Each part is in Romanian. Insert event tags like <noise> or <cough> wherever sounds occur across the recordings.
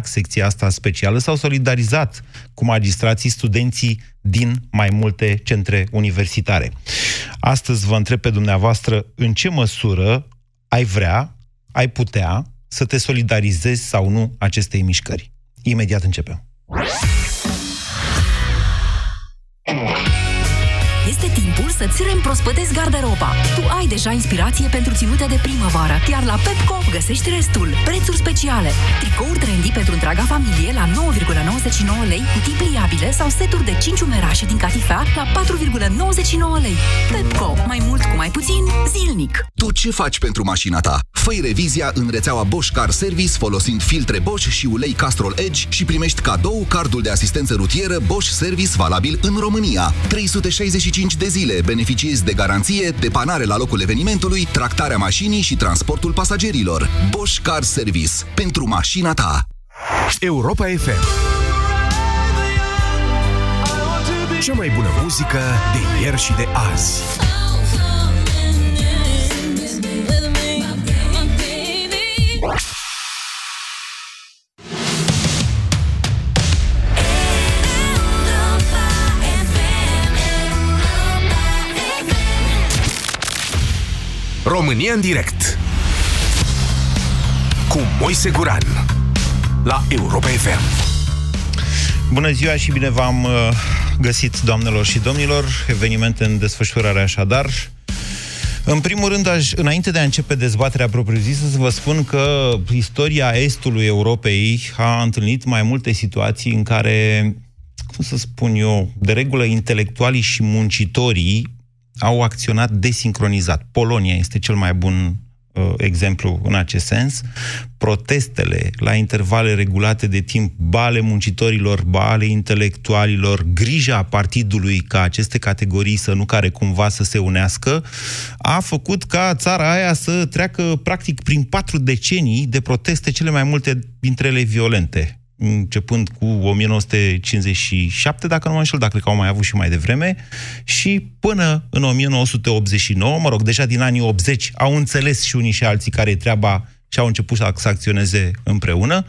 secția asta specială, s-au solidarizat cu magistrații studenții din mai multe centre universitare. Astăzi vă întreb pe dumneavoastră în ce măsură ai vrea, ai putea să te solidarizezi sau nu acestei mișcări. Imediat începem. Este timpul să-ți reîmprospătezi garderoba. Tu ai deja inspirație pentru ținute de primăvară, iar la Pepco găsești restul. Prețuri speciale. Tricouri trendy pentru întreaga familie la 9,99 lei, cutii pliabile sau seturi de 5 umerașe din catifea la 4,99 lei. Pepco. Mai mult cu mai puțin, zilnic. Tu ce faci pentru mașina ta? Făi revizia în rețeaua Bosch Car Service folosind filtre Bosch și ulei Castrol Edge și primești cadou cardul de asistență rutieră Bosch Service valabil în România. 365 de zile beneficiezi de garanție, depanare la locul evenimentului, tractarea mașinii și transportul pasagerilor. Bosch Car Service. Pentru mașina ta. Europa FM Cea mai bună muzică de ieri și de azi. România în direct cu Moise Guran la Europa FM. Bună ziua și bine v-am uh, găsit, doamnelor și domnilor. Eveniment în desfășurare așadar. În primul rând, aș, înainte de a începe dezbaterea propriu-zisă, să vă spun că istoria estului Europei a întâlnit mai multe situații în care, cum să spun eu, de regulă intelectualii și muncitorii au acționat desincronizat. Polonia este cel mai bun uh, exemplu în acest sens. Protestele la intervale regulate de timp, bale muncitorilor, bale intelectualilor, grija partidului ca aceste categorii să nu care cumva să se unească, a făcut ca țara aia să treacă practic prin patru decenii de proteste, cele mai multe dintre ele violente începând cu 1957, dacă nu mă înșel, dacă că au mai avut și mai devreme, și până în 1989, mă rog, deja din anii 80, au înțeles și unii și alții care e treaba și au început să acționeze împreună,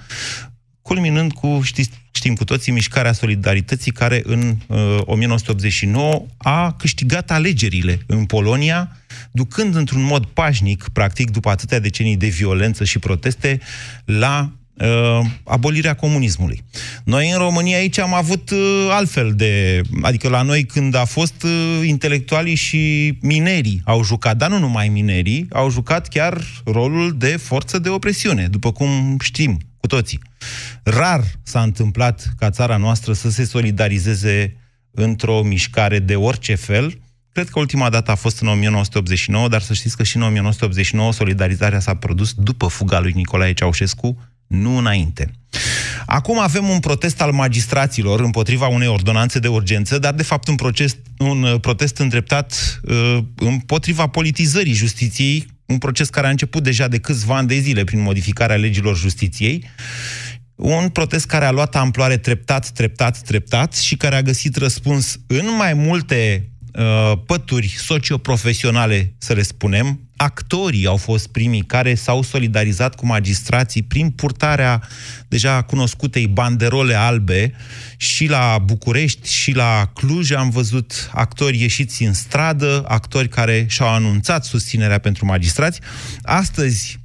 culminând cu, știți, știm cu toții, mișcarea solidarității care în uh, 1989 a câștigat alegerile în Polonia, ducând într-un mod pașnic, practic, după atâtea decenii de violență și proteste, la uh, abolirea comunismului. Noi în România aici am avut uh, altfel de... Adică la noi când a fost uh, intelectualii și minerii au jucat, dar nu numai minerii, au jucat chiar rolul de forță de opresiune, după cum știm cu toții. Rar s-a întâmplat ca țara noastră să se solidarizeze într-o mișcare de orice fel, Cred că ultima dată a fost în 1989, dar să știți că și în 1989 solidarizarea s-a produs după fuga lui Nicolae Ceaușescu, nu înainte. Acum avem un protest al magistraților împotriva unei ordonanțe de urgență, dar de fapt un, proces, un uh, protest îndreptat uh, împotriva politizării justiției, un proces care a început deja de câțiva ani de zile prin modificarea legilor justiției, un protest care a luat amploare treptat, treptat, treptat și care a găsit răspuns în mai multe uh, pături socioprofesionale, să le spunem, actorii au fost primii care s-au solidarizat cu magistrații prin purtarea deja cunoscutei banderole albe și la București și la Cluj am văzut actori ieșiți în stradă, actori care și-au anunțat susținerea pentru magistrați. Astăzi, Um,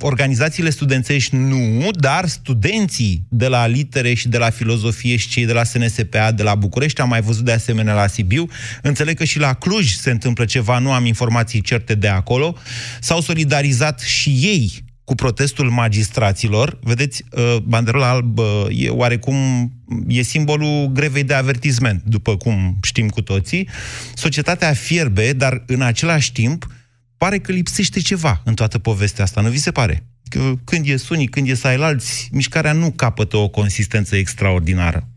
organizațiile studențești nu, dar studenții de la litere și de la filozofie și cei de la SNSPA de la București, am mai văzut de asemenea la Sibiu, înțeleg că și la Cluj se întâmplă ceva, nu am informații certe de acolo, s-au solidarizat și ei cu protestul magistraților. Vedeți, uh, banderola albă e oarecum e simbolul grevei de avertisment, după cum știm cu toții. Societatea fierbe, dar în același timp pare că lipsește ceva în toată povestea asta, nu vi se pare? Că când e unii, când e alți, mișcarea nu capătă o consistență extraordinară.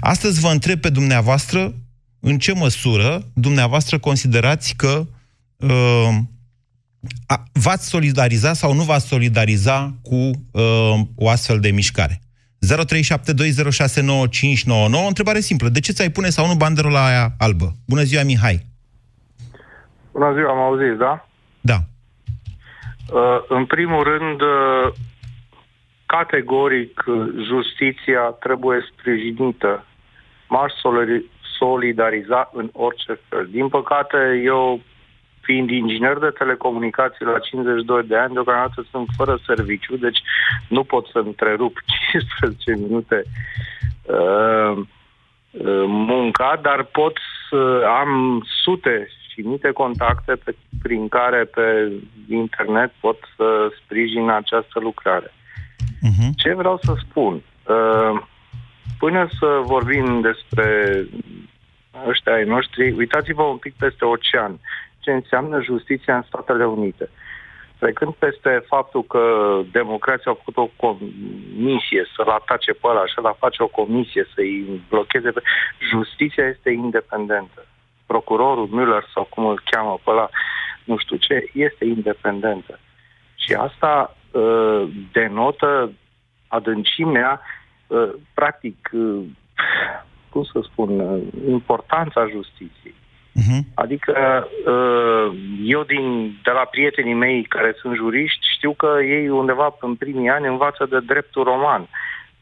Astăzi vă întreb pe dumneavoastră în ce măsură dumneavoastră considerați că uh, v-ați solidariza sau nu v-ați solidariza cu uh, o astfel de mișcare. 0372069599, o întrebare simplă. De ce ți-ai pune sau nu banderola aia albă? Bună ziua, Mihai! Bună ziua, am auzit, da? Da. Uh, în primul rând, uh, categoric justiția trebuie sprijinită. M-aș solidariza în orice fel. Din păcate, eu, fiind inginer de telecomunicații la 52 de ani, deocamdată sunt fără serviciu, deci nu pot să întrerup <laughs> 15 minute uh, uh, munca, dar pot să am sute și multe contacte pe, prin care pe internet pot să sprijin această lucrare. Uh-huh. Ce vreau să spun? Uh, până să vorbim despre ăștia ai noștri, uitați-vă un pic peste ocean ce înseamnă justiția în Statele Unite. Trecând peste faptul că democrația a făcut o comisie să-l atace pe ăla, și la face o comisie să-i blocheze, pe... justiția este independentă. Procurorul Müller sau cum îl cheamă pe ăla, nu știu ce, este independentă. Și asta uh, denotă adâncimea, uh, practic, uh, cum să spun, uh, importanța justiției. Uh-huh. Adică uh, eu din, de la prietenii mei care sunt juriști știu că ei undeva în primii ani învață de dreptul roman.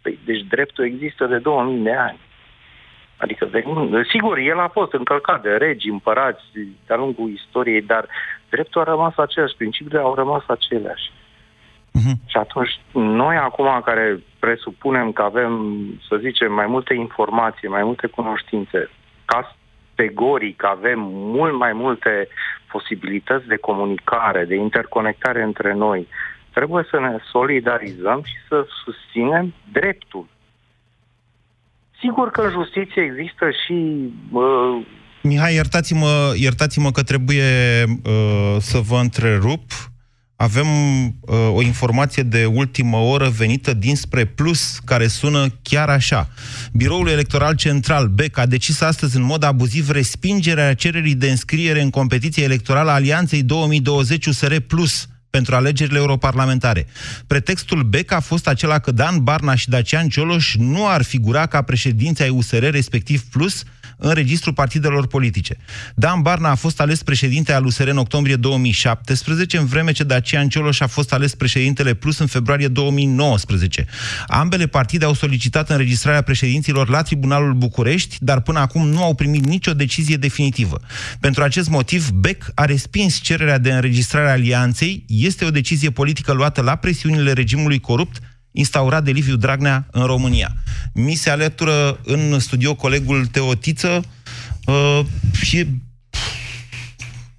Păi, deci dreptul există de 2000 de ani. Adică, de, sigur, el a fost încălcat de regi, împărați de-a lungul istoriei, dar dreptul a rămas același, principiile au rămas aceleași. Uh-huh. Și atunci, noi acum care presupunem că avem, să zicem, mai multe informații, mai multe cunoștințe, categoric avem mult mai multe posibilități de comunicare, de interconectare între noi, trebuie să ne solidarizăm și să susținem dreptul. Sigur că în justiție există și uh, Mihai, iertați-mă, iertați-mă că trebuie uh, să vă întrerup avem uh, o informație de ultimă oră venită dinspre Plus, care sună chiar așa. Biroul Electoral Central, BEC, a decis astăzi în mod abuziv respingerea cererii de înscriere în competiția electorală a Alianței 2020 USR Plus pentru alegerile europarlamentare. Pretextul BEC a fost acela că Dan Barna și Dacian Cioloș nu ar figura ca președinții ai USR, respectiv Plus, în registrul partidelor politice. Dan Barna a fost ales președinte al USR în octombrie 2017, în vreme ce Dacian Cioloș a fost ales președintele Plus în februarie 2019. Ambele partide au solicitat înregistrarea președinților la Tribunalul București, dar până acum nu au primit nicio decizie definitivă. Pentru acest motiv, BEC a respins cererea de înregistrare a alianței. Este o decizie politică luată la presiunile regimului corupt instaurat de Liviu Dragnea în România. Mi se alătură în studio colegul Teotiță uh, și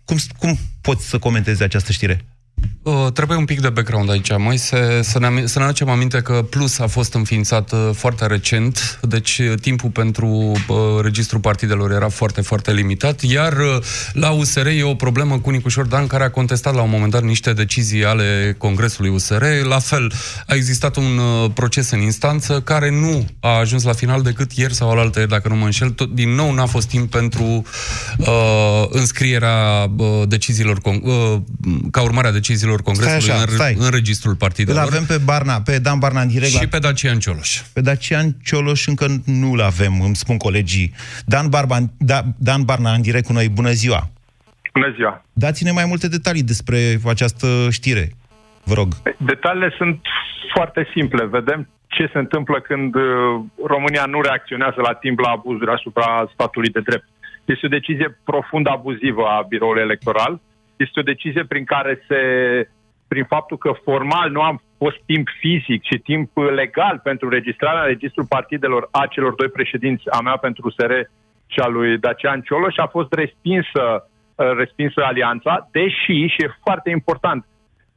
cum, cum poți să comentezi această știre? Uh, trebuie un pic de background aici, mai să, să, ne, să ne aducem aminte că Plus a fost înființat uh, foarte recent, deci uh, timpul pentru uh, registrul partidelor era foarte, foarte limitat, iar uh, la USR e o problemă cu Nicușor Dan, care a contestat la un moment dat niște decizii ale Congresului USR. La fel, a existat un uh, proces în instanță care nu a ajuns la final decât ieri sau alaltă, dacă nu mă înșel. Tot, din nou n-a fost timp pentru uh, înscrierea uh, deciziilor, uh, ca urmare a deciziilor Congresului stai așa, în, stai. în registrul partidelor. Îl avem pe, Barna, pe Dan Barna în direct. Și la... pe Dacian Cioloș. Pe Dacian Cioloș încă nu-l avem, îmi spun colegii. Dan, Barban, da, Dan Barna în direct cu noi, bună ziua! Bună ziua! Dați-ne mai multe detalii despre această știre, vă rog. Detaliile sunt foarte simple. Vedem ce se întâmplă când uh, România nu reacționează la timp la abuzuri asupra statului de drept. Este o decizie profund abuzivă a biroului electoral este o decizie prin care se, prin faptul că formal nu am fost timp fizic și timp legal pentru registrarea în registrul partidelor a celor doi președinți, a mea pentru SR și a lui Dacian Cioloș, a fost respinsă, uh, respinsă alianța, deși, și e foarte important,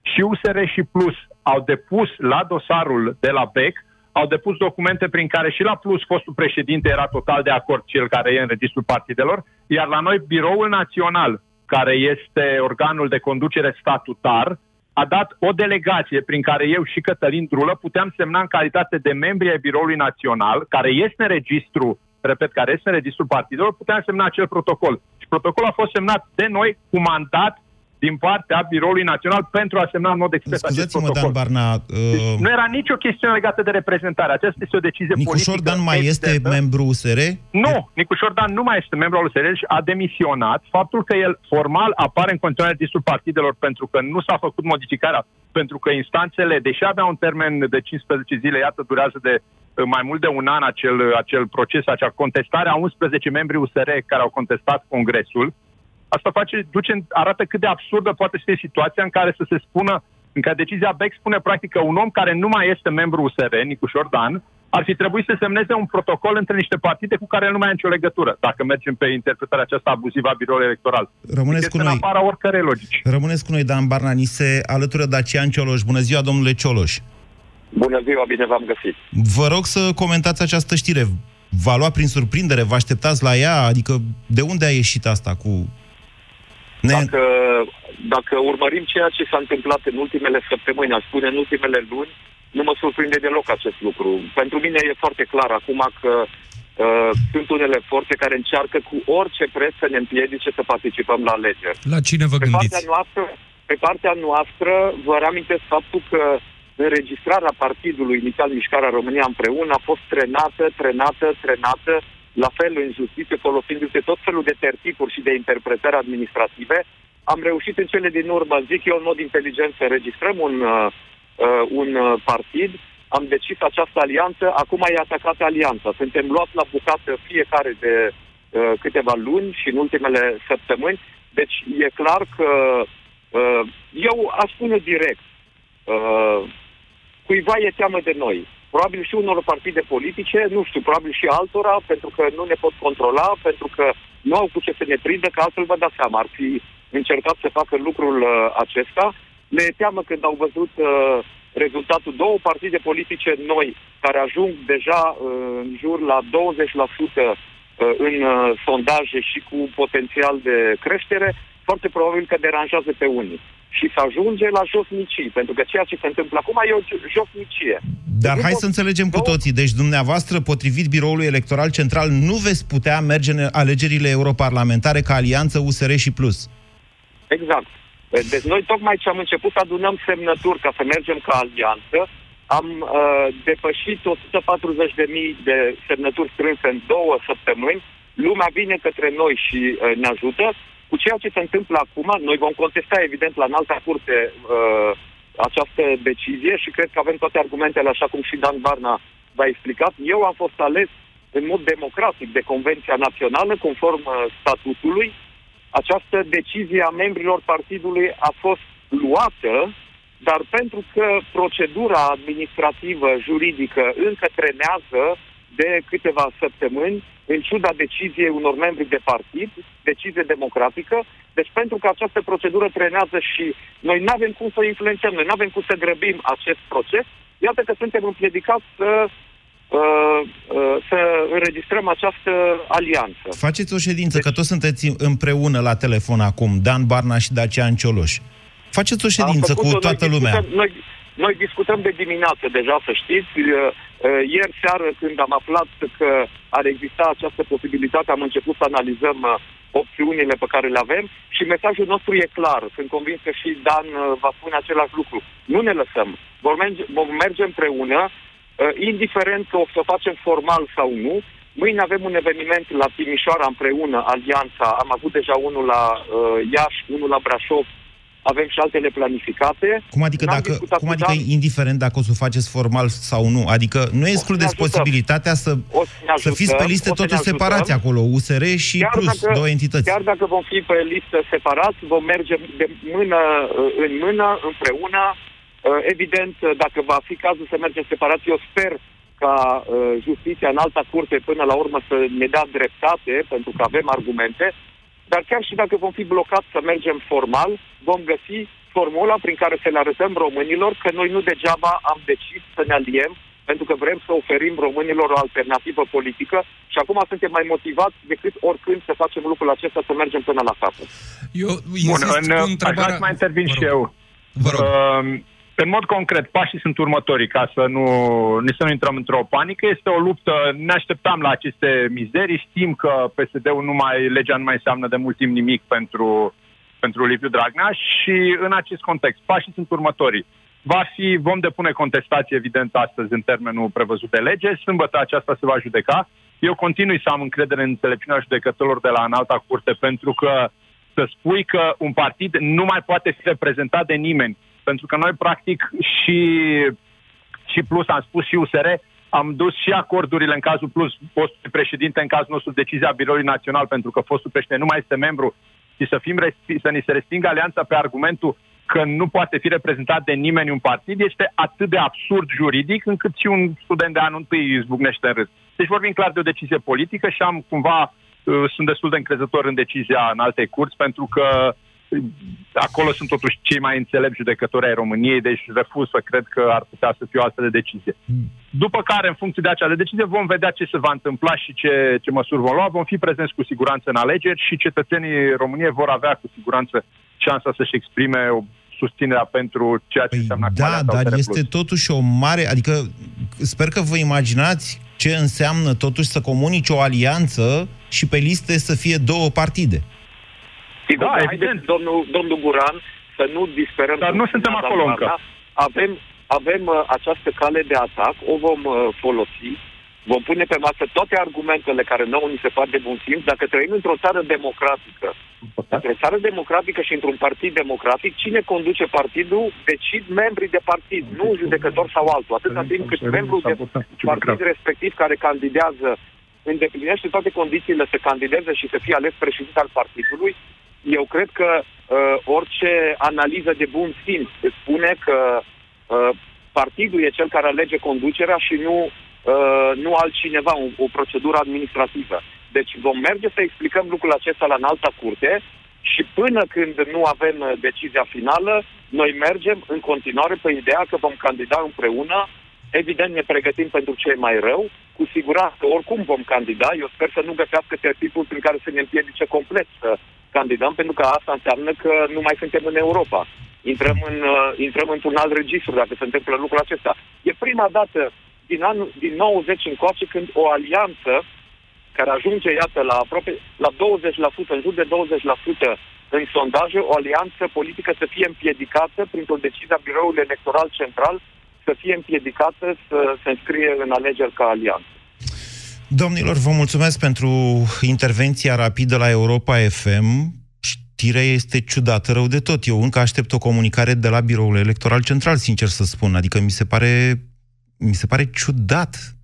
și USR și Plus au depus la dosarul de la BEC, au depus documente prin care și la Plus fostul președinte era total de acord, cel care e în registrul partidelor, iar la noi Biroul Național care este organul de conducere statutar, a dat o delegație prin care eu și Cătălin Drulă puteam semna în calitate de membri ai Biroului Național, care este în registru, repet, care este în registrul partidelor, puteam semna acel protocol. Și protocolul a fost semnat de noi cu mandat din partea Biroului Național pentru a semna în mod expres acest Scuzați-mă, protocol. Dan Barna, Deci uh, nu era nicio chestiune legată de reprezentare. Aceasta este o decizie Nicușor politică. Dan mai este evidentă. membru USR? Nu, Nicușor Dan nu mai este membru al USR și a demisionat. Faptul că el formal apare în continuare listul partidelor pentru că nu s-a făcut modificarea, pentru că instanțele, deși avea un termen de 15 zile, iată, durează de uh, mai mult de un an acel, acel proces, acea contestare a 11 membri USR care au contestat Congresul. Asta face, duce, arată cât de absurdă poate să fie situația în care să se spună, în care decizia BEC spune practic că un om care nu mai este membru USR, Nicușor Dan, ar fi trebuit să semneze un protocol între niște partide cu care el nu mai are nicio legătură, dacă mergem pe interpretarea aceasta abuzivă a biroului electoral. Rămâneți este cu în noi. afara oricărei logici. Rămâneți cu noi, Dan Barna, ni se alătură Dacian Cioloș. Bună ziua, domnule Cioloș. Bună ziua, bine v-am găsit. Vă rog să comentați această știre. V-a luat prin surprindere? Vă așteptați la ea? Adică de unde a ieșit asta cu... Ne... Dacă, dacă urmărim ceea ce s-a întâmplat în ultimele săptămâni, aș spune în ultimele luni, nu mă surprinde deloc acest lucru. Pentru mine e foarte clar acum că uh, sunt unele forțe care încearcă cu orice preț să ne împiedice să participăm la alegeri. La cine vă Pe gândiți? partea noastră, pe partea noastră vă reamintesc faptul că înregistrarea partidului inițial Mișcarea România împreună a fost trenată, trenată, trenată, la fel în justiție, folosindu-se tot felul de tertipuri și de interpretări administrative. Am reușit în cele din urmă, zic eu, în mod inteligent să înregistrăm un, uh, uh, un uh, partid, am decis această alianță, acum e atacată alianța. Suntem luați la bucată fiecare de uh, câteva luni și în ultimele săptămâni. Deci e clar că uh, eu aș spune direct, uh, cuiva e teamă de noi. Probabil și unor partide politice, nu știu, probabil și altora, pentru că nu ne pot controla, pentru că nu au cu ce să ne prindă, că altfel vă dați seama, ar fi încercat să facă lucrul uh, acesta. Le e teamă când au văzut uh, rezultatul două partide politice noi, care ajung deja uh, în jur la 20% uh, în uh, sondaje și cu potențial de creștere, foarte probabil că deranjează pe unii. Și să ajunge la josnicii, pentru că ceea ce se întâmplă acum e o josnicie. Dar Nu hai pot- să înțelegem cu două- toții. Deci dumneavoastră, potrivit Biroului Electoral Central, nu veți putea merge în alegerile europarlamentare ca alianță USR și Plus. Exact. Deci noi tocmai ce am început să adunăm semnături ca să mergem ca alianță, am uh, depășit 140.000 de semnături strânse în două săptămâni. Lumea vine către noi și uh, ne ajută. Cu ceea ce se întâmplă acum, noi vom contesta evident la înalta curte uh, această decizie și cred că avem toate argumentele, așa cum și Dan Barna v-a explicat. Eu am fost ales în mod democratic de Convenția Națională, conform uh, statutului. Această decizie a membrilor partidului a fost luată, dar pentru că procedura administrativă, juridică încă trenează de câteva săptămâni, în ciuda deciziei unor membri de partid, decizie democratică, deci pentru că această procedură trenează și noi nu avem cum să o influențăm, noi nu avem cum să grăbim acest proces, iată că suntem împiedicați să, uh, uh, să înregistrăm această alianță. Faceți o ședință, că toți sunteți împreună la telefon acum, Dan Barna și Dacian Cioloș. Faceți o ședință Am cu făcut-o, toată noi lumea. Discutăm, noi, noi discutăm de dimineață deja, să știți. Uh, uh, Ieri seară, când am aflat că ar exista această posibilitate, am început să analizăm uh, opțiunile pe care le avem și mesajul nostru e clar. Sunt convins că și Dan uh, va spune același lucru. Nu ne lăsăm. Vom merge, vom merge împreună, uh, indiferent că o să o facem formal sau nu. Mâine avem un eveniment la Timișoara împreună, Alianța. Am avut deja unul la uh, Iași, unul la Brașov. Avem și altele planificate. Cum adică, N-am dacă, discutat cum cu adică Dan. indiferent dacă o să o faceți formal sau nu? Adică nu excludeți ajutăm. posibilitatea să, O să ne să fiți pe ajutăm, liste o să ne totuși ajutăm. separați acolo, USR și Plus, două entități. Chiar dacă vom fi pe listă separați, vom merge de mână uh, în mână, împreună. Uh, Evident, uh, dacă va fi cazul să mergem separați, eu sper ca uh, justiția în alta curte până la urmă să ne dea dreptate, pentru că avem argumente, dar chiar și dacă vom fi blocați să mergem formal, vom găsi formula prin care să le arătăm românilor că noi nu degeaba am decis să ne aliem pentru că vrem să oferim românilor o alternativă politică și acum suntem mai motivați decât oricând să facem lucrul acesta, să mergem până la capăt. Eu Bun, insist în, cu aș întrebarea... vrea să mai intervin Vă și rog. eu. Vă rog. Uh, în mod concret, pașii sunt următorii, ca să nu, nici să nu intrăm într-o panică. Este o luptă, ne așteptam la aceste mizerii, știm că PSD-ul nu mai, legea nu mai înseamnă de mult timp nimic pentru pentru Liviu Dragnea și în acest context, pașii sunt următorii. Va fi, vom depune contestație, evident, astăzi în termenul prevăzut de lege. Sâmbătă aceasta se va judeca. Eu continui să am încredere în înțelepciunea judecătorilor de la înalta curte, pentru că să spui că un partid nu mai poate fi reprezentat de nimeni. Pentru că noi, practic, și, și plus am spus și USR, am dus și acordurile în cazul plus postului președinte, în cazul nostru decizia Biroului Național, pentru că fostul președinte nu mai este membru și să, fim să ni se respingă alianța pe argumentul că nu poate fi reprezentat de nimeni un partid este atât de absurd juridic încât și un student de anul întâi izbucnește în râs. Deci vorbim clar de o decizie politică și am cumva, uh, sunt destul de încrezător în decizia în alte curți pentru că acolo sunt totuși cei mai înțelepți judecători ai României, deci refuz să cred că ar putea să fie o astfel de decizie. După care, în funcție de acea de decizie, vom vedea ce se va întâmpla și ce, ce măsuri vom lua. Vom fi prezenți cu siguranță în alegeri și cetățenii României vor avea cu siguranță șansa să-și exprime o susținerea pentru ceea ce păi înseamnă Da, dar este plus. totuși o mare... Adică sper că vă imaginați ce înseamnă totuși să comunici o alianță și pe liste să fie două partide. Sigur, da, evident. Domnul, domnul Guran, să nu disperăm... Dar nu suntem acolo încă. Avem, avem uh, această cale de atac, o vom uh, folosi, vom pune pe masă toate argumentele care nouă ni se par de bun simț. Dacă trăim într-o țară democratică, într-o țară democratică și într-un partid democratic, cine conduce partidul, decid membrii de partid, nu un judecător sau altul. Atâta timp cât membrul de partid respectiv care candidează îndeplinește toate condițiile să candideze și să fie ales președinte al partidului, eu cred că uh, orice analiză de bun simț spune că uh, partidul e cel care alege conducerea și nu, uh, nu altcineva, o, o procedură administrativă. Deci vom merge să explicăm lucrul acesta la înalta curte și până când nu avem uh, decizia finală, noi mergem în continuare pe ideea că vom candida împreună. Evident, ne pregătim pentru ce e mai rău. Cu siguranță, oricum vom candida. Eu sper să nu găsească tertipul prin care să ne împiedice complet să candidăm, pentru că asta înseamnă că nu mai suntem în Europa. Intrăm, în, uh, intrăm într-un alt registru dacă se întâmplă lucrul acesta. E prima dată din, anul, din 90 încoace când o alianță care ajunge, iată, la aproape la 20%, în jur de 20% în sondaje, o alianță politică să fie împiedicată printr-o decizie a Biroului Electoral Central să fie împiedicată să se înscrie în alegeri ca alianță. Domnilor, vă mulțumesc pentru intervenția rapidă la Europa FM. Știrea este ciudată rău de tot. Eu încă aștept o comunicare de la Biroul Electoral Central, sincer să spun. Adică mi se pare, mi se pare ciudat.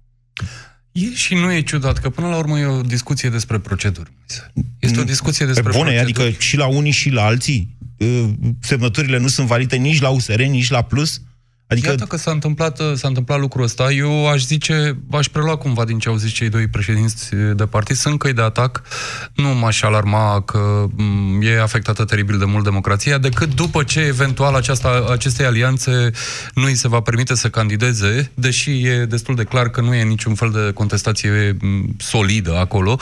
E și nu e ciudat, că până la urmă e o discuție despre proceduri. Este o discuție despre Bune, proceduri. adică și la unii și la alții ă, semnăturile nu sunt valide nici la USR, nici la Plus? Adică... Iată că s-a întâmplat, s-a întâmplat lucrul ăsta. Eu aș zice, aș prelua cumva din ce au zis cei doi președinți de partid. Sunt căi de atac. Nu m-aș alarma că mm, e afectată teribil de mult democrația, decât după ce eventual aceasta, acestei alianțe nu îi se va permite să candideze, deși e destul de clar că nu e niciun fel de contestație mm, solidă acolo.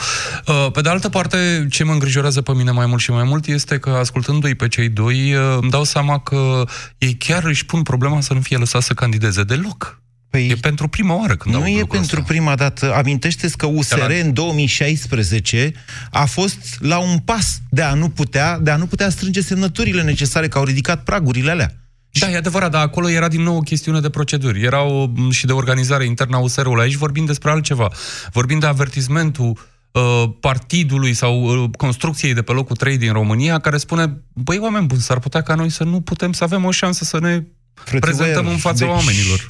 Uh, pe de altă parte, ce mă îngrijorează pe mine mai mult și mai mult este că, ascultându-i pe cei doi, uh, îmi dau seama că ei chiar își pun problema să nu fie lăsat să candideze deloc. Păi, e pentru prima oară când Nu e pentru asta. prima dată. Amintește-ți că USR Era... în 2016 a fost la un pas de a nu putea, de a nu putea strânge semnăturile necesare, că au ridicat pragurile alea. Da, e adevărat, dar acolo era din nou o chestiune de proceduri. Era o, și de organizare internă a USR-ului. Aici vorbim despre altceva. Vorbim de avertismentul uh, partidului sau uh, construcției de pe locul 3 din România, care spune, băi, oameni buni, s-ar putea ca noi să nu putem să avem o șansă să ne Frățiver, prezentăm în fața deci, oamenilor.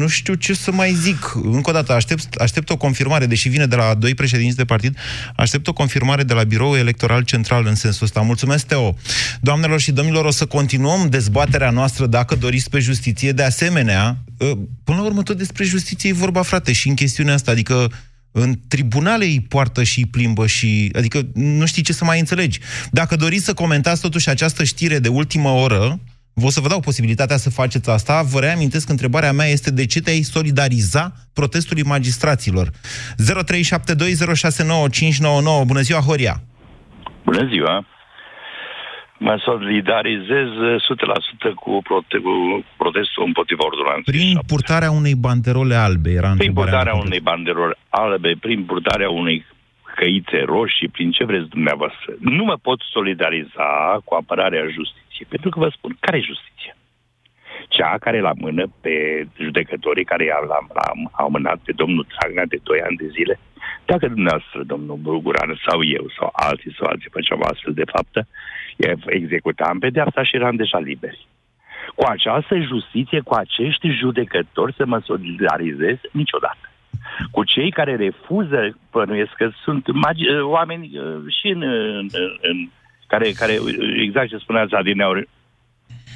Nu știu ce să mai zic. Încă o dată, aștept, aștept o confirmare, deși vine de la doi președinți de partid, aștept o confirmare de la Biroul Electoral Central în sensul ăsta. Mulțumesc, Teo. Doamnelor și domnilor, o să continuăm dezbaterea noastră dacă doriți pe justiție. De asemenea, ă, până la urmă tot despre justiție e vorba, frate, și în chestiunea asta, adică în tribunale îi poartă și îi plimbă și... Adică nu știi ce să mai înțelegi. Dacă doriți să comentați totuși această știre de ultimă oră, Vă să vă dau posibilitatea să faceți asta. Vă reamintesc că întrebarea mea este de ce te-ai solidariza protestului magistraților. 0372069599. Bună ziua, Horia! Bună ziua! Mă solidarizez 100% cu, prote- cu protestul împotriva ordonanței. Prin purtarea unei banderole albe, era Prin purtarea unei banderole albe, prin purtarea unui căițe roșii, prin ce vreți dumneavoastră. Nu mă pot solidariza cu apărarea justiției, pentru că vă spun, care e justiția? Cea care la mână pe judecătorii care i-au au mânat pe domnul Dragnea de 2 ani de zile. Dacă dumneavoastră, domnul Bulguran sau eu sau alții sau alții făceam astfel de faptă, executam pedeapsa și eram deja liberi. Cu această justiție, cu acești judecători să mă solidarizez niciodată cu cei care refuză, bănuiesc că sunt magi- uh, oameni uh, și în, în, în care, care, exact ce spuneați Adineauri,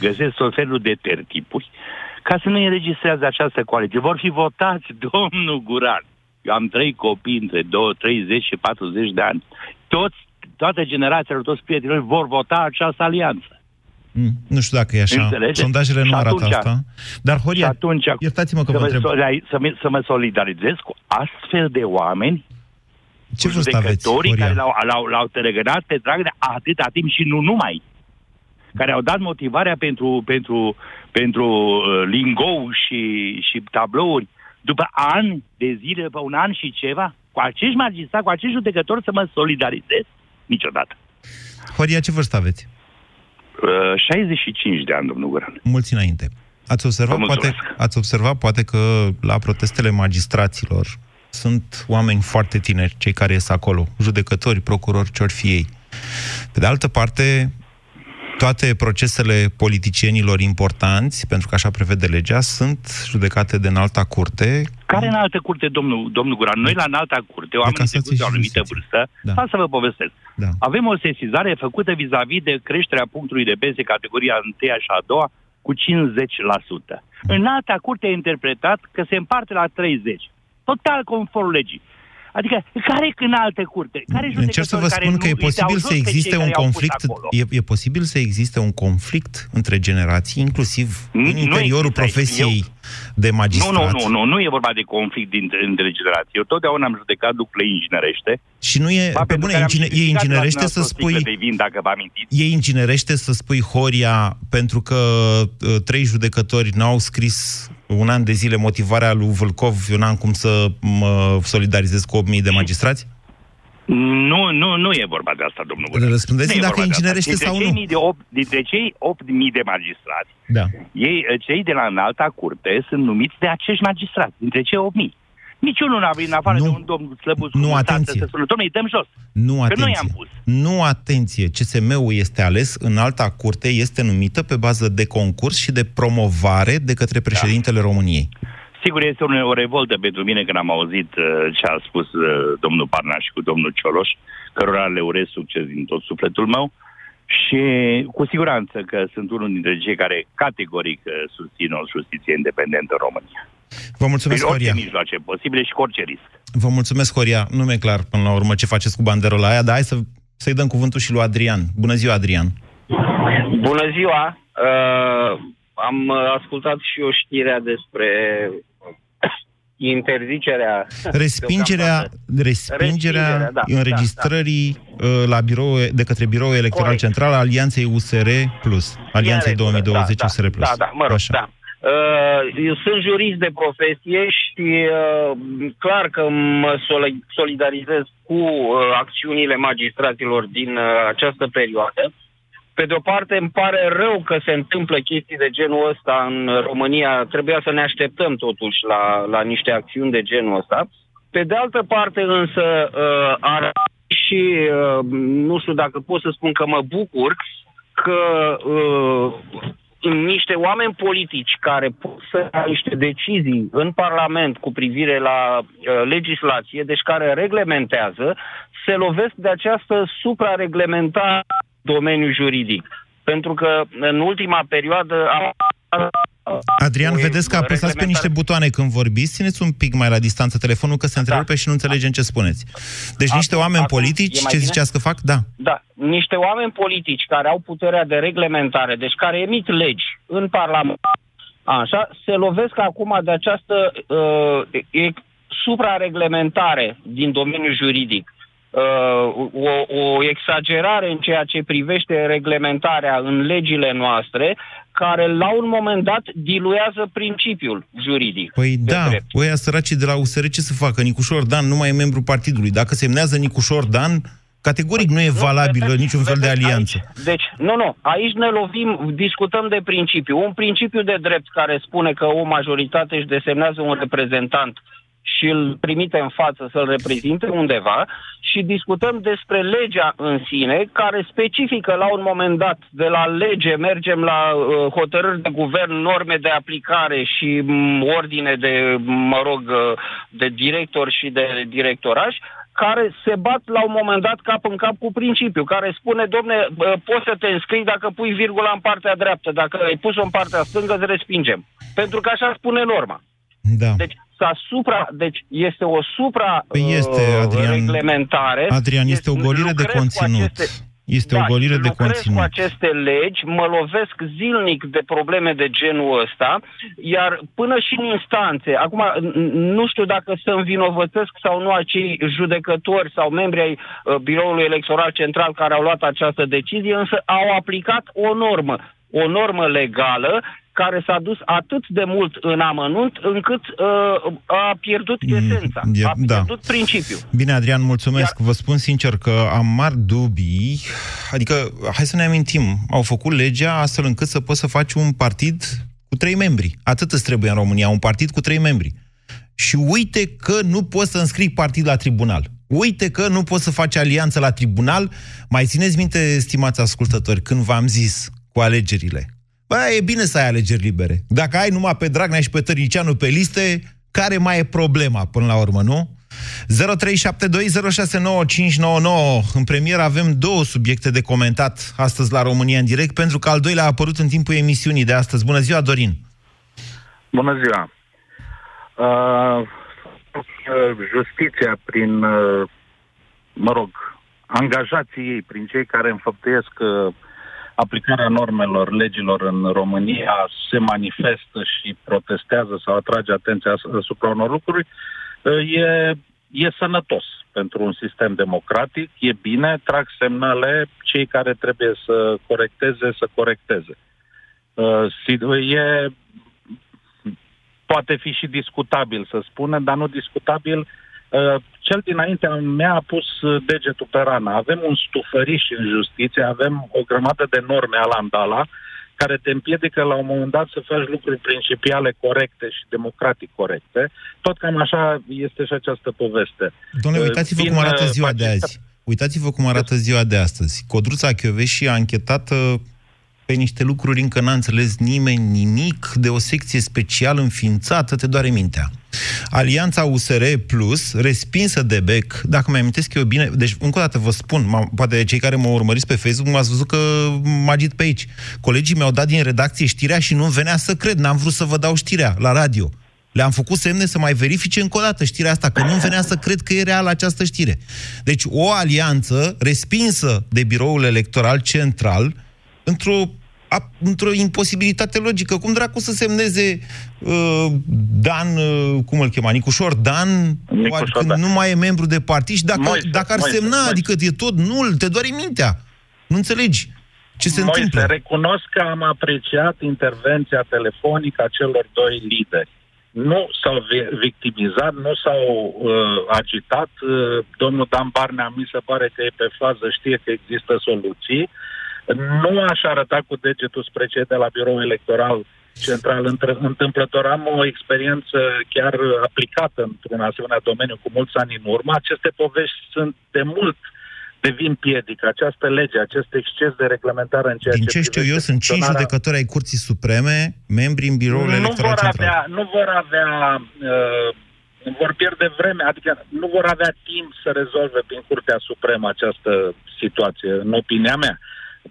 găsesc tot felul de tertipuri ca să nu înregistrează această coaliție. Vor fi votați, <laughs> domnul Guran. Eu am trei copii între 2, 30 și 40 de ani. Toți, toate generațiile, toți prietenii vor vota această alianță. Mm, nu știu dacă e așa. Înțelege? Sondajele nu arată atunci, asta. Dar, Horia, atunci, iertați-mă că vă întreb. Să, mă, să mă solidarizez cu astfel de oameni ce vârstă aveți, Horia? care l-au, l-au, l-au tărăgănat pe drag de atâta timp și nu numai. Care au dat motivarea pentru, pentru, pentru uh, lingou și, și tablouri după ani de zile, după un an și ceva, cu acești magistrați, cu acești judecători să mă solidarizez? Niciodată. Horia, ce vârstă aveți? 65 uh, de ani, domnul Guran. Mulți înainte. Ați observat, poate, ați observat poate că la protestele magistraților sunt oameni foarte tineri, cei care ies acolo, judecători, procurori, ce fi ei. Pe de altă parte, toate procesele politicienilor importanți, pentru că așa prevede legea, sunt judecate de înalta curte. Care în altă curte, domnul, domnul Guran? Noi la înalta curte, oamenii trecuți de o anumită vârstă, da. să vă povestesc. Da. Avem o sesizare făcută vis-a-vis de creșterea punctului de pensie categoria 1 și a doua cu 50%. Mm. În alta curte a interpretat că se împarte la 30. Total conform legii. Adică, care în alte curte? Care Încerc să vă spun că e posibil să existe un conflict, e, e posibil să existe un conflict între generații, inclusiv nu, în interiorul profesiei eu, de magistrat. Nu, nu, nu, nu, nu e vorba de conflict dintre, între generații. Eu totdeauna am judecat lucrurile inginerește. Și nu e, pe bune, ingine, e inginerește să spui... De vin, dacă vă E inginerește să spui Horia pentru că uh, trei judecători n-au scris un an de zile motivarea lui Vâlcov, eu n-am cum să mă solidarizez cu 8.000 de magistrați? Nu, nu, nu e vorba de asta, domnul Gură. Răspundeți dacă inginerește sau cei nu. De 8, dintre cei 8.000 de magistrați, da. ei, cei de la înalta curte sunt numiți de acești magistrați, dintre cei 8.000. Niciunul n-a venit în afară nu, de un domn slăbus nu, atenție. să spună, domnule, dăm jos. Nu, atenție. noi am pus. Nu, atenție. CSM-ul este ales în alta curte, este numită pe bază de concurs și de promovare de către președintele da. României. Sigur, este o, o revoltă pentru mine când am auzit uh, ce a spus uh, domnul Parnaș cu domnul Cioloș, cărora le urez succes din tot sufletul meu și cu siguranță că sunt unul dintre cei care categoric uh, susțin o justiție independentă în România. Vă mulțumesc, Prin Horia. orice mijloace posibile și cu orice risc. Vă mulțumesc, Horia. Nu mi-e clar până la urmă ce faceți cu banderola aia, dar hai să, să-i dăm cuvântul și lui Adrian. Bună ziua, Adrian! Bună ziua! Uh, am ascultat și o știrea despre interzicerea... <laughs> Respingerea, respingerea da, înregistrării da, da. la birou, de către Biroul Electoral Corect. Central Alianței USR Plus, Alianței 2020 da, USR Plus. Da, da, mă rog, Așa. da. Uh, eu sunt jurist de profesie și uh, clar că mă solidarizez cu uh, acțiunile magistraților din uh, această perioadă. Pe de o parte, îmi pare rău că se întâmplă chestii de genul ăsta în România. Trebuia să ne așteptăm totuși la, la niște acțiuni de genul ăsta. Pe de altă parte, însă, uh, ar și, uh, nu știu dacă pot să spun că mă bucur, că uh, niște oameni politici care pot să ia niște decizii în Parlament cu privire la uh, legislație, deci care reglementează, se lovesc de această suprareglementare domeniul juridic. Pentru că în ultima perioadă am Adrian, vedeți că apăsați pe niște butoane când vorbiți, țineți un pic mai la distanță telefonul, că se da. întrerupe da. și nu înțelegem ce spuneți. Deci niște oameni acum, politici, ce ziceați că fac? Da. Da, niște oameni politici care au puterea de reglementare, deci care emit legi în Parlament, așa, se lovesc acum de această uh, suprareglementare din domeniul juridic uh, o, o exagerare în ceea ce privește reglementarea în legile noastre, care la un moment dat diluează principiul juridic. Păi de da, drept. ăia săracii de la USR ce să facă? Nicușor Dan nu mai e membru partidului. Dacă semnează Nicușor Dan, categoric nu e valabilă vedeți- niciun fel de vedeți alianță. Aici, deci, nu, nu, aici ne lovim, discutăm de principiu. Un principiu de drept care spune că o majoritate își desemnează un reprezentant și îl trimite în față să-l reprezinte undeva și discutăm despre legea în sine, care specifică la un moment dat, de la lege mergem la uh, hotărâri de guvern, norme de aplicare și m, ordine de, mă rog, uh, de director și de directoraj, care se bat la un moment dat cap în cap cu principiu, care spune, domne, bă, poți să te înscrii dacă pui virgula în partea dreaptă, dacă ai pus-o în partea stângă, îți respingem. Pentru că așa spune norma. Da. Deci, s-a supra, deci este o supra Păi este, uh, Adrian. reglementare. Adrian, este o golire de lucrez cu conținut. aceste- Este o da, golire de lucrez conținut. cu aceste legi, mă lovesc zilnic de probleme de genul ăsta, iar până și în instanțe, acum n- nu știu dacă să învinovățesc sau nu acei judecători sau membri ai uh, Biroului Electoral Central care au luat această decizie, însă au aplicat o normă, o normă legală care s-a dus atât de mult în amănunt încât uh, a pierdut esența, Mm, e- a da. pierdut principiul. Bine, Adrian, mulțumesc. Vă spun sincer că am mari dubii. Adică, hai să ne amintim, au făcut legea astfel încât să poți să faci un partid cu trei membri. Atât îți trebuie în România, un partid cu trei membri. Și uite că nu poți să înscrii partid la tribunal. Uite că nu poți să faci alianță la tribunal. Mai țineți minte, stimați ascultători, când v-am zis cu alegerile. Bă, e bine să ai alegeri libere. Dacă ai numai pe Dragnea și pe Tăricianu pe liste, care mai e problema până la urmă, nu? 0372069599. În premier avem două subiecte de comentat astăzi la România în direct, pentru că al doilea a apărut în timpul emisiunii de astăzi. Bună ziua, Dorin! Bună ziua! Uh, justiția prin, uh, mă rog, angajații ei, prin cei care înfăptuiesc uh, aplicarea normelor, legilor în România, se manifestă și protestează sau atrage atenția as- asupra unor lucruri, uh, e, e sănătos pentru un sistem democratic, e bine, trag semnale, cei care trebuie să corecteze, să corecteze. Uh, si- e poate fi și discutabil, să spunem, dar nu discutabil. Uh, Cel dinaintea mea a pus uh, degetul pe rană. Avem un stufăriș în justiție, avem o grămadă de norme ala andala care te împiedică la un moment dat să faci lucruri principiale corecte și democratic corecte. Tot cam așa este și această poveste. Domnule, Uh, uitați-vă vin, cum arată uh, ziua de acesta- azi. Uitați-vă cum arată ziua de astăzi. Codruța Chioveși a închetat uh, pe niște lucruri încă n-a înțeles nimeni nimic, de o secție specială înființată, te doare mintea. Alianța USR Plus, respinsă de BEC, dacă mi amintesc eu bine, deci încă o dată vă spun, m- poate cei care mă urmăriți pe Facebook m-ați văzut că mă agit pe aici. Colegii mi-au dat din redacție știrea și nu venea să cred, n-am vrut să vă dau știrea la radio. Le-am făcut semne să mai verifice încă o dată știrea asta, că nu venea să cred că e reală această știre. Deci o alianță respinsă de biroul electoral central într-o, a, într-o imposibilitate logică. Cum dracu să semneze uh, Dan, uh, cum îl chema, Nicușor Dan, Nicușor când Dan. nu mai e membru de partid și dacă, Moise, dacă ar Moise, semna, Moise. adică e tot nul, te doare mintea. Nu înțelegi ce se Moise, întâmplă. recunosc că am apreciat intervenția telefonică a celor doi lideri. Nu s-au vi- victimizat, nu s-au uh, agitat. Uh, domnul Dan Barnea mi se pare că e pe fază, știe că există soluții. Nu aș arăta cu degetul spre cei de la Biroul Electoral Central. Între- Întâmplător am o experiență chiar aplicată într-un asemenea domeniu cu mulți ani în urmă. Aceste povești sunt de mult devin piedică. Această lege, acest exces de reglementare în ceea Din ce ce știu privește eu, sunt cinci funcționarea- judecători ai Curții Supreme, membri în biroul nu electoral vor central. avea, nu vor avea, uh, vor pierde vreme, adică nu vor avea timp să rezolve prin Curtea Supremă această situație, în opinia mea.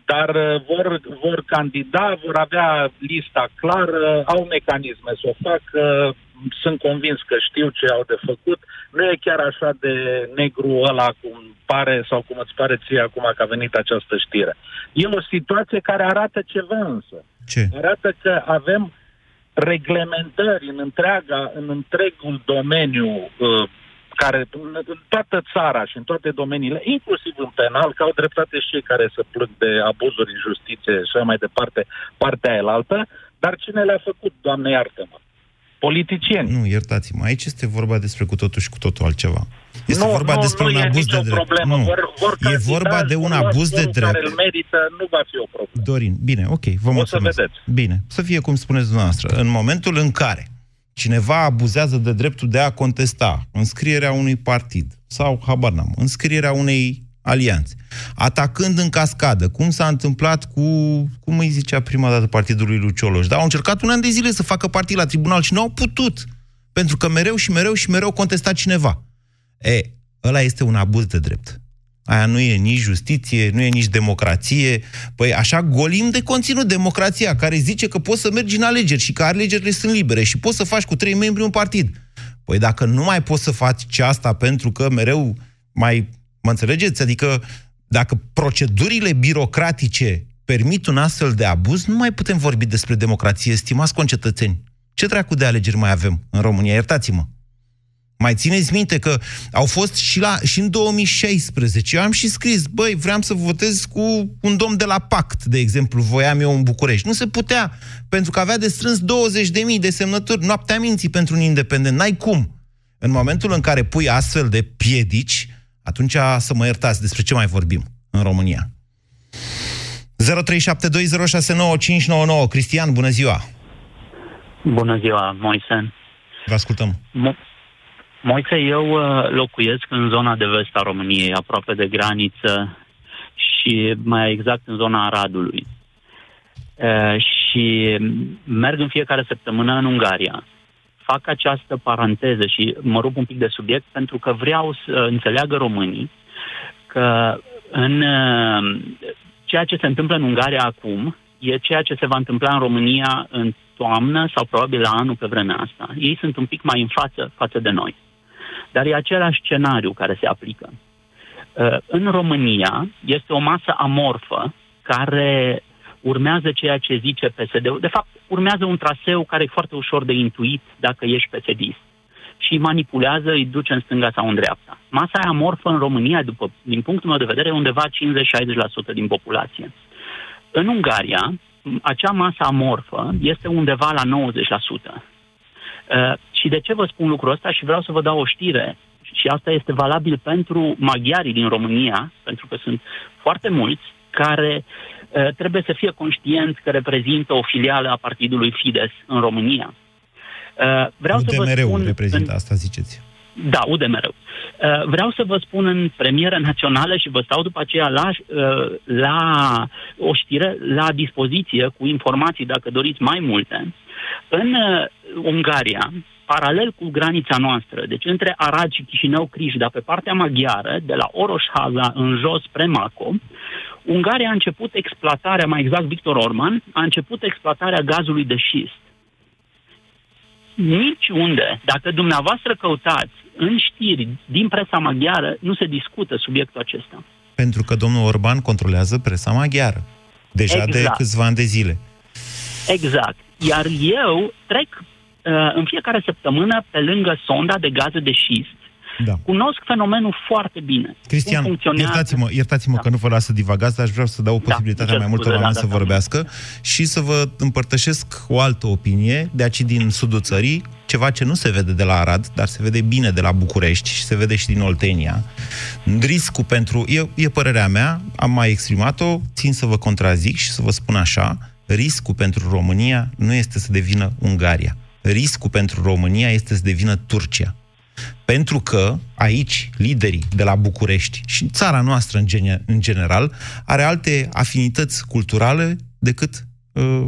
Dar uh, vor, vor candida, vor avea lista clară, au mecanisme să o facă, sunt convins că știu ce au de făcut. Nu e chiar așa de negru ăla cum pare sau cum îți pare ție acum că a venit această știre. E o situație care arată ceva însă. Ce? Arată că avem reglementări în întreaga, în întregul domeniu uh, care în toată țara și în toate domeniile, inclusiv în penal, că au dreptate și cei care se plâng de abuzuri în justiție și așa mai departe, partea aia altă, dar cine le-a făcut, Doamne iartă-mă? Politicieni. Nu, iertați-mă, aici este vorba despre cu totul și cu totul altceva. Este nu, vorba nu, despre nu un e abuz nicio de drept. Problemă. Nu. Vor, vor e vorba de un abuz de drept. care îl merită, nu va fi o problemă. Dorin, bine, ok, vă O mulțumesc. să vedeți. Bine, să fie cum spuneți dumneavoastră. În momentul în care cineva abuzează de dreptul de a contesta înscrierea unui partid sau, habar n-am, înscrierea unei alianțe, atacând în cascadă, cum s-a întâmplat cu, cum îi zicea prima dată partidului lui Cioloș, da, au încercat un an de zile să facă partid la tribunal și nu au putut, pentru că mereu și mereu și mereu contesta cineva. E, ăla este un abuz de drept. Aia nu e nici justiție, nu e nici democrație. Păi așa golim de conținut democrația, care zice că poți să mergi în alegeri și că alegerile sunt libere și poți să faci cu trei membri un partid. Păi dacă nu mai poți să faci asta pentru că mereu mai... Mă înțelegeți? Adică dacă procedurile birocratice permit un astfel de abuz, nu mai putem vorbi despre democrație, stimați concetățeni. Ce dracu de alegeri mai avem în România? Iertați-mă. Mai țineți minte că au fost și, la, și în 2016. Eu am și scris, băi, vreau să votez cu un domn de la Pact, de exemplu, voiam eu în București. Nu se putea, pentru că avea de strâns 20.000 de semnături, noaptea minții pentru un independent. N-ai cum. În momentul în care pui astfel de piedici, atunci să mă iertați despre ce mai vorbim în România. 0372069599 Cristian, bună ziua! Bună ziua, Moise. Vă ascultăm. Mo- Moise, eu uh, locuiesc în zona de vest a României, aproape de graniță și mai exact în zona Aradului. Uh, și merg în fiecare săptămână în Ungaria. Fac această paranteză și mă rup un pic de subiect pentru că vreau să înțeleagă românii că în uh, ceea ce se întâmplă în Ungaria acum e ceea ce se va întâmpla în România în toamnă sau probabil la anul pe vremea asta. Ei sunt un pic mai în față față de noi. Dar e același scenariu care se aplică. Uh, În România este o masă amorfă care urmează ceea ce zice PSD. De fapt, urmează un traseu care e foarte ușor de intuit dacă ești psd și îi manipulează, îi duce în stânga sau în dreapta. Masa aia amorfă în România, după, din punctul meu de vedere, e undeva 50-60% din populație. În Ungaria, acea masă amorfă este undeva la 90%. Uh, și de ce vă spun lucrul ăsta? Și vreau să vă dau o știre, și asta este valabil pentru maghiarii din România, pentru că sunt foarte mulți care uh, trebuie să fie conștienți că reprezintă o filială a partidului Fides în România. Uh, vreau să vă UDMR-ul spun reprezintă în- asta, ziceți. da, UDMR. Uh, Vreau să vă spun în premieră națională și vă stau după aceea la, uh, la o știre la dispoziție cu informații, dacă doriți mai multe. În uh, Ungaria, paralel cu granița noastră, deci între Arad și Chișinău, Criș, dar pe partea maghiară, de la Oroshaga în jos spre Maco, Ungaria a început exploatarea, mai exact Victor Orban, a început exploatarea gazului de șist niciunde, dacă dumneavoastră căutați în știri din presa maghiară, nu se discută subiectul acesta. Pentru că domnul Orban controlează presa maghiară. Deja de Exact. câțiva ani de zile. Exact. Iar eu trec uh, în fiecare săptămână pe lângă sonda de gaze de șist. Da. Cunosc fenomenul foarte bine. Cristian, Cum funcționează. iertați-mă, iertați-mă da. că nu vă las să divagați, dar aș vrea să dau posibilitatea cer mai multor scuze, oameni da, să da, vorbească și să vă împărtășesc o altă opinie de aici din sudul țării, ceva ce nu se vede de la Arad, dar se vede bine de la București și se vede și din Oltenia. Riscul pentru... E, e părerea mea, am mai exprimat-o, țin să vă contrazic și să vă spun așa, riscul pentru România nu este să devină Ungaria. Riscul pentru România este să devină Turcia. Pentru că aici liderii de la București și țara noastră în, gene, în general are alte afinități culturale decât uh,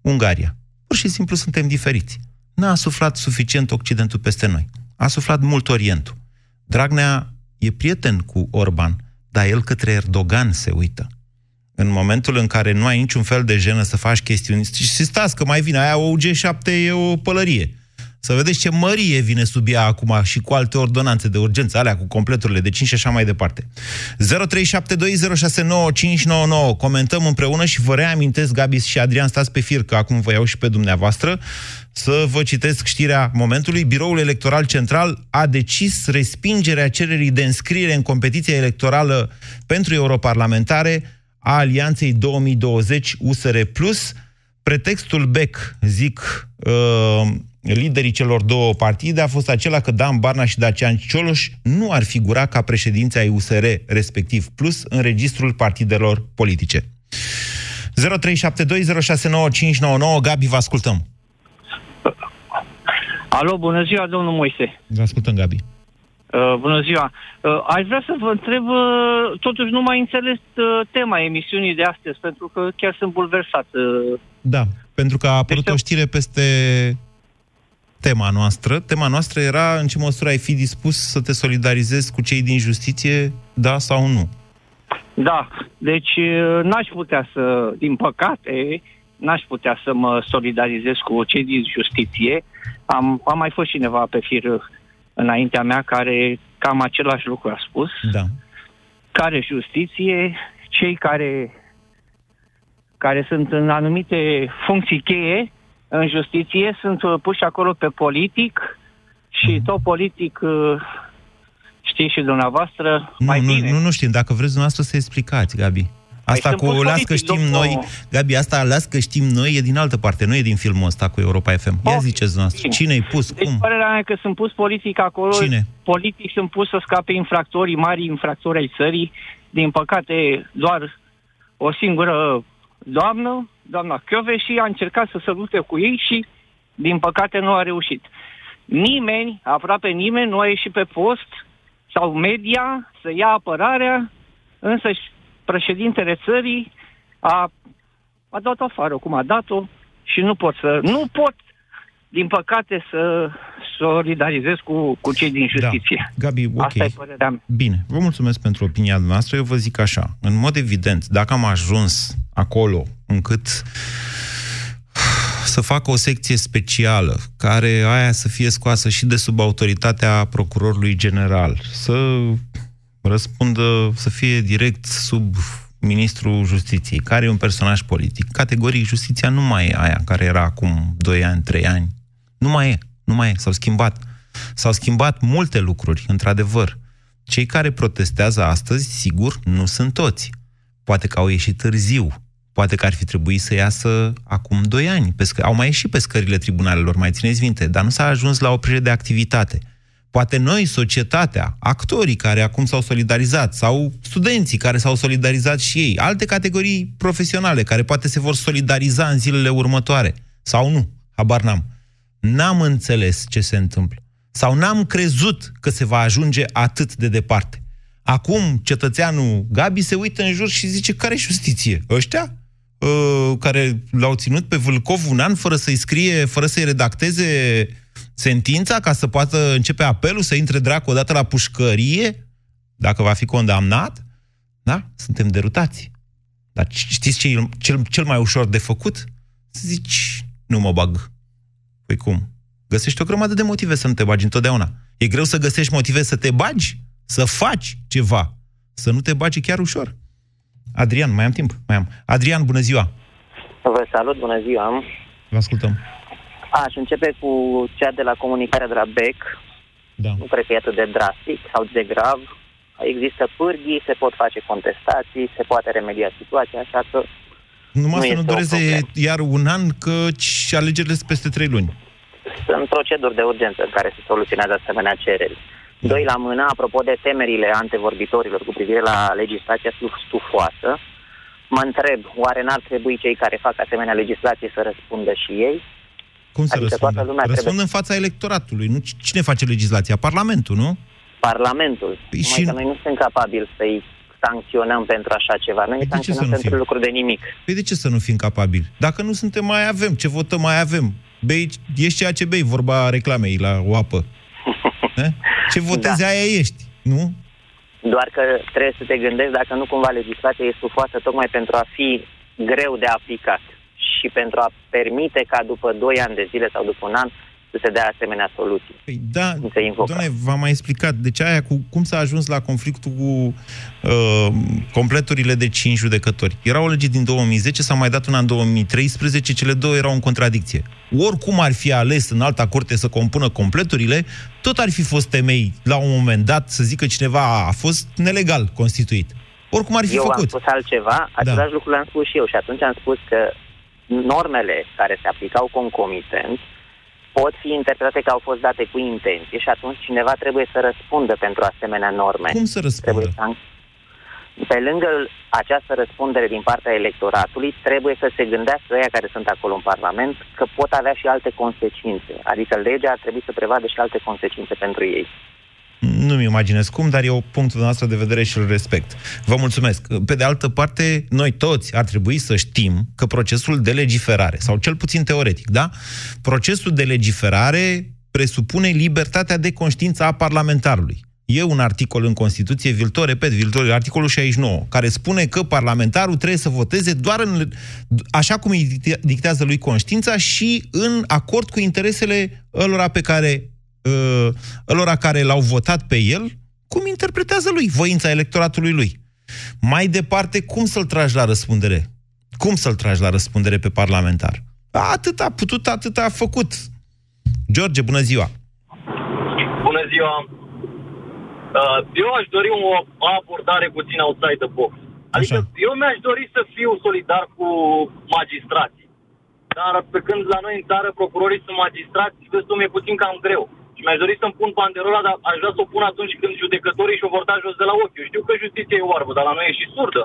Ungaria. Pur și simplu suntem diferiți. N-a suflat suficient Occidentul peste noi. A suflat mult Orientul. Dragnea e prieten cu Orban, dar el către Erdogan se uită. În momentul în care nu ai niciun fel de jenă să faci chestiuni, și stați că mai vine, aia OG7 e o pălărie. Să vedeți ce mărie vine sub ea acum și cu alte ordonanțe de urgență, alea cu completurile de 5 și așa mai departe. 0372069599. Comentăm împreună și vă reamintesc, Gabi și Adrian, stați pe fir, că acum vă iau și pe dumneavoastră, să vă citesc știrea momentului. Biroul Electoral Central a decis respingerea cererii de înscriere în competiția electorală pentru europarlamentare a Alianței 2020 USR+. Pretextul BEC, zic uh, liderii celor două partide, a fost acela că Dan Barna și Dacian Cioloș nu ar figura ca președinți ai USR, respectiv Plus, în registrul partidelor politice. 0372069599 Gabi, vă ascultăm. Alo, bună ziua, domnul Moise. Vă ascultăm, Gabi. Uh, bună ziua. Uh, aș vrea să vă întreb, uh, totuși nu mai înțeles uh, tema emisiunii de astăzi, pentru că chiar sunt bulversat. Uh. Da, pentru că a apărut deci, o știre peste tema noastră. Tema noastră era în ce măsură ai fi dispus să te solidarizezi cu cei din justiție, da sau nu? Da, deci uh, n-aș putea să, din păcate, n-aș putea să mă solidarizez cu cei din justiție. Am, am mai fost cineva pe fir înaintea mea care cam același lucru a spus. Da. Care justiție, cei care, care sunt în anumite funcții cheie în justiție sunt uh, puși acolo pe politic și mm. tot politic uh, știți și dumneavoastră nu, mai nu, bine. Nu, nu știm. Dacă vreți dumneavoastră să explicați, Gabi. Asta Păi cu sunt las că politic, știm domnul- noi, Gabi, asta las că știm noi e din altă parte, nu e din filmul ăsta cu Europa FM. Ia Ok, ziceți dumneavoastră, bine. cine-i pus, Deci cum? părerea mea e că sunt pus politic acolo. Cine? Politic sunt pus să scape infractorii, mari infractori ai țării. Din păcate, doar o singură doamnă, doamna și a încercat să se lupte cu ei și, din păcate, nu a reușit. Nimeni, aproape nimeni, nu a ieșit pe post sau media să ia apărarea, însă și președintele țării a, a dat afară cum a dat-o și nu pot să, nu pot, din păcate, să solidarizez cu, cu cei din justiție. Da. Gabi, ok. Asta e părerea mea. Bine, vă mulțumesc pentru opinia noastră. Eu vă zic așa, în mod evident, dacă am ajuns acolo încât să fac o secție specială, care aia să fie scoasă și de sub autoritatea procurorului general, să răspundă, să fie direct sub ministrul justiției, care e un personaj politic. Categoric, justiția nu mai e aia care era acum 2 ani, 3 ani. Nu mai e, nu mai e, s-au schimbat. S-au schimbat multe lucruri, într-adevăr. Cei care protestează astăzi, sigur, nu sunt toți. Poate că au ieșit târziu. Poate că ar fi trebuit să iasă acum 2 ani. Pe scă- au mai ieșit pe scările tribunalelor, mai țineți minte, dar nu s-a ajuns la oprire de activitate. Poate noi, societatea, actorii care acum s-au solidarizat, sau studenții care s-au solidarizat și ei, alte categorii profesionale care poate se vor solidariza în zilele următoare, sau nu, habar n-am. N-am înțeles ce se întâmplă. Sau n-am crezut că se va ajunge atât de departe. Acum, cetățeanul Gabi se uită în jur și zice, care justiție? Ăștia? Uh, care l-au ținut pe Vâlcov un an fără să-i scrie, fără să-i redacteze sentința ca să poată începe apelul, să intre dracu odată la pușcărie, dacă va fi condamnat? Da? Suntem derutați. Dar știți ce e cel, cel mai ușor de făcut? Să zici, nu mă bag. Păi cum? Găsești o grămadă de motive să nu te bagi întotdeauna. E greu să găsești motive să te bagi, să faci ceva, să nu te bagi chiar ușor. Adrian, mai am timp? Mai am. Adrian, bună ziua! Vă salut, bună ziua! Vă ascultăm. Aș începe cu cea de la comunicarea de la BEC. Da. Nu cred că e atât de drastic sau de grav. Există pârghii, se pot face contestații, se poate remedia situația, așa că Numai Nu să nu este o dureze problemă. iar un an, că și alegerile sunt peste trei luni. sunt proceduri de urgență în care se soluționează asemenea cereri. Doi la mână, apropo de temerile antevorbitorilor cu privire la legislația stu- stufoasă, mă întreb, oare n-ar trebui cei care fac asemenea legislație să răspundă și ei? Cum să Adică răspundă? toată lumea Răspund trebuie- în fața electoratului. Nu? Cine face legislația? Parlamentul, nu? Parlamentul. Păi Numai și- că noi nu suntem capabili să-i sancționăm pentru așa ceva. Noi îi Păi de ce să sancționăm nu pentru fim? lucruri de nimic. Păi de ce să nu fim capabili? Dacă nu suntem, mai avem. Ce votăm, mai avem. Bei, ești ceea ce bei, vorba reclamei la o apă. <laughs> Eh? Ce votezi, Da. aia ești. Nu? Doar că trebuie să te gândești dacă nu cumva legislația e stufoasă tocmai pentru a fi greu de aplicat și pentru a permite ca după 2 ani de zile sau după un an să se dea asemenea soluții. Păi da, Nu se invocă. doamne, v-am mai explicat. Deci aia cu cum s-a ajuns la conflictul cu uh, completurile de 5 judecători. Era o lege din 2010, s-a mai dat una în 2013, cele două erau în contradicție. Oricum ar fi ales în alta curte să compună completurile, tot ar fi fost temei la un moment dat să zică cineva a fost nelegal constituit. Oricum ar fi eu am făcut. spus altceva, același Da. lucru l-am spus și eu și atunci am spus că normele care se aplicau concomitent pot fi interpretate că au fost date cu intenție și atunci cineva trebuie să răspundă pentru asemenea norme. Cum să răspundă? Trebuie să... Pe lângă această răspundere din partea electoratului, trebuie să se gândească ăia care sunt acolo în Parlament că pot avea și alte consecințe. Adică legea ar trebui să prevadă și alte consecințe pentru ei. Nu-mi imaginez cum, dar e o punctul noastră de vedere și îl respect. Vă mulțumesc. Pe de altă parte, noi toți ar trebui să știm că procesul de legiferare, sau cel puțin teoretic, da? Procesul de legiferare presupune libertatea de conștiință a parlamentarului. E un articol în Constituție, vi-l tot repet, vi-l tot, articolul 69, care spune că parlamentarul trebuie să voteze doar în, așa cum îi dicte- dictează lui conștiința și în acord cu interesele ălora pe care uh, ălora care l-au votat pe el, cum interpretează lui voința electoratului lui. Mai departe, cum să-l tragi la răspundere? Cum să-l tragi la răspundere pe parlamentar? Atât a putut, atât a făcut. George, bună ziua! Bună ziua! Uh, Eu aș dori o abordare puțin outside the box. Adică Așa. eu mi-aș dori să fiu solidar cu magistrații. Dar pe când la noi în țară procurorii sunt magistrați, destul mi-e puțin cam greu. Și mi-aș dori să-mi pun panderola, dar aș vrea să o pun atunci când judecătorii și-o vor da jos de la ochi. Eu știu că justiția e oarbă, dar la noi e și surdă.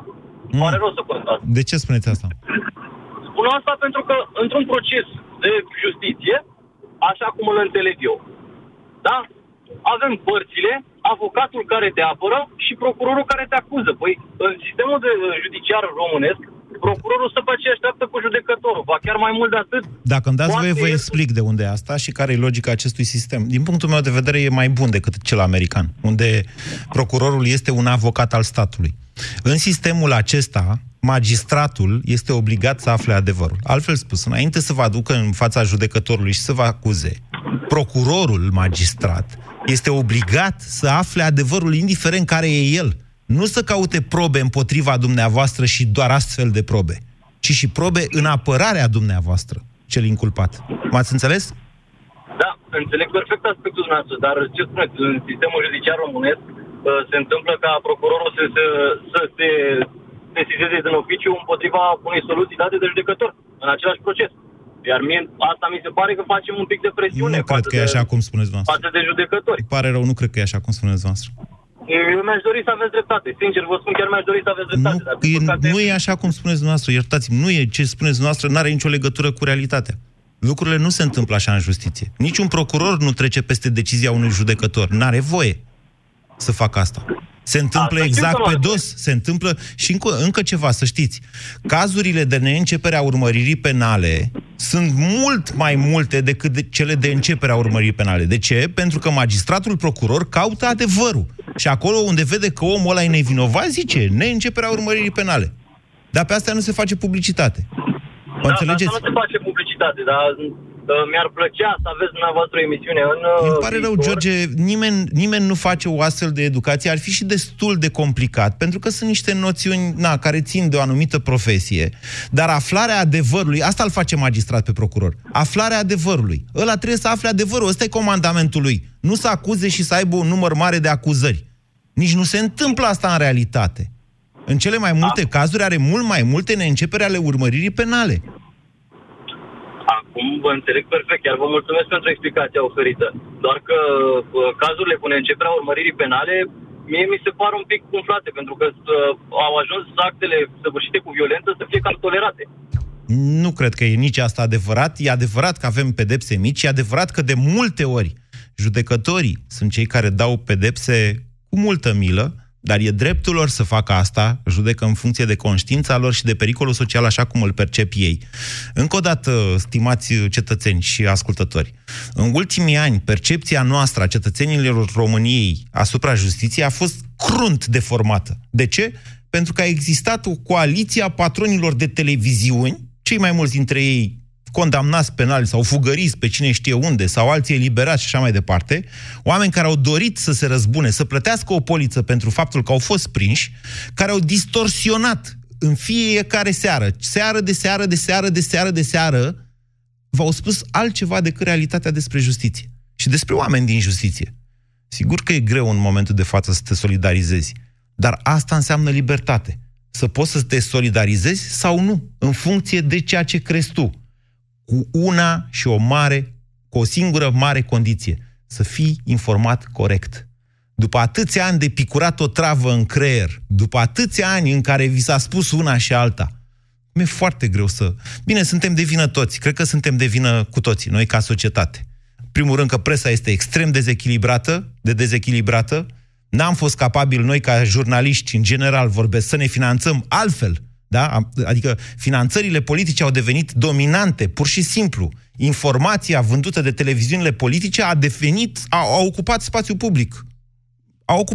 Mm. Pare rău să constat. De ce spuneți asta? Spun asta pentru că într-un proces de justiție, așa cum îl înțeleg eu, da? Avem părțile, avocatul care te apără și procurorul care te acuză. Păi, în sistemul de judiciar românesc, procurorul stă pe aceeași treaptă cu judecătorul. Ba chiar mai mult de atât, Dacă îmi dați Poate voie, vă el- explic de unde e asta și care e logica acestui sistem. Din punctul meu de vedere, e mai bun decât cel american, unde procurorul este un avocat al statului. În sistemul acesta, magistratul este obligat să afle adevărul. Altfel spus, înainte să vă aducă în fața judecătorului și să vă acuze, procurorul magistrat este obligat să afle adevărul, indiferent care e el. Nu să caute probe împotriva dumneavoastră și doar astfel de probe, ci și probe în apărarea dumneavoastră, cel inculpat. M-ați înțeles? Da, înțeleg perfect aspectul dumneavoastră, dar ce spuneți, în sistemul judiciar românesc uh, se întâmplă ca procurorul să, să, să se sesizeze din oficiu împotriva unei soluții date de judecător în același proces. Iar mie asta mi se pare că facem un pic de presiune Nu cred că e așa cum spuneți dumneavoastră. față de judecători. Pare rău, nu cred că e așa cum spuneți dumneavoastră. Eu mi-aș dori să aveți dreptate. Sincer, vă spun, chiar mi-aș dori să aveți dreptate. dar, din E, păcate, nu e așa cum spuneți dumneavoastră, iertați-mi, nu e ce spuneți dumneavoastră, nu are nicio legătură cu realitatea. Lucrurile nu se întâmplă așa în justiție. Niciun procuror nu trece peste decizia unui judecător. N-are voie să facă asta. Se întâmplă Asta știu exact că nu pe are dos, se întâmplă și încă, încă ceva, să știți. Cazurile de neîncepere a urmăririi penale sunt mult mai multe decât de cele de începere a urmăririi penale. De ce? Pentru că magistratul procuror caută adevărul. Și acolo unde vede că omul ăla e nevinovat, zice neînceperea urmăririi penale. Dar pe astea nu se face publicitate. Mă da, înțelegeți? Asta nu se face publicitate, dar uh, mi-ar plăcea să aveți dumneavoastră o emisiune în uh, Îmi pare rău, viitor. George, nimeni, nimeni nu face o astfel de educație. Ar fi și destul de complicat, pentru că sunt niște noțiuni na, care țin de o anumită profesie. Dar aflarea adevărului, asta îl face magistrat pe procuror. Aflarea adevărului. Ăla trebuie să afle adevărul. Ăsta e comandamentul lui. Nu să acuze și să aibă un număr mare de acuzări. Nici nu se întâmplă asta în realitate. În cele mai multe cazuri are mult mai multe neîncepere ale urmăririi penale. Acum vă înțeleg perfect, chiar vă mulțumesc pentru explicația oferită. Doar că uh, cazurile cu neînceperea urmăririi penale, mie mi se par un pic umflate, pentru că uh, au ajuns actele săvârșite cu violență să fie cam tolerate. Nu cred că e nici asta adevărat. E adevărat că avem pedepse mici, e adevărat că de multe ori judecătorii sunt cei care dau pedepse cu multă milă, dar e dreptul lor să facă asta, judecă în funcție de conștiința lor și de pericolul social așa cum îl percep ei. Încă o dată, stimați cetățeni și ascultători, în ultimii ani, percepția noastră a cetățenilor României asupra justiției a fost crunt deformată. De ce? Pentru că a existat o coaliție a patronilor de televiziuni, cei mai mulți dintre ei condamnați penal sau fugăriți pe cine știe unde, sau alții eliberați și așa mai departe, oameni care au dorit să se răzbune, să plătească o poliță pentru faptul că au fost prinși, care au distorsionat în fiecare seară, seară de seară de seară de seară de seară, v-au spus altceva decât realitatea despre justiție și despre oameni din justiție. Sigur că e greu în momentul de față să te solidarizezi, dar asta înseamnă libertate. Să poți să te solidarizezi sau nu, în funcție de ceea ce crezi tu. Cu una și o mare, cu o singură mare condiție, să fii informat corect. După atâția ani de picurat o travă în creier, după atâția ani în care vi s-a spus una și alta, mi-e foarte greu să... Bine, suntem de vină toți. Cred că suntem de vină cu toții, noi ca societate. Primul rând că presa este extrem dezechilibrată, de dezechilibrată. N-am fost capabili noi ca jurnaliști, în general vorbesc, să ne finanțăm altfel. Da? Adică finanțările politice au devenit dominante, pur și simplu. Informația vândută de televiziunile politice a devenit, a, a ocupat spațiul public. A ocupat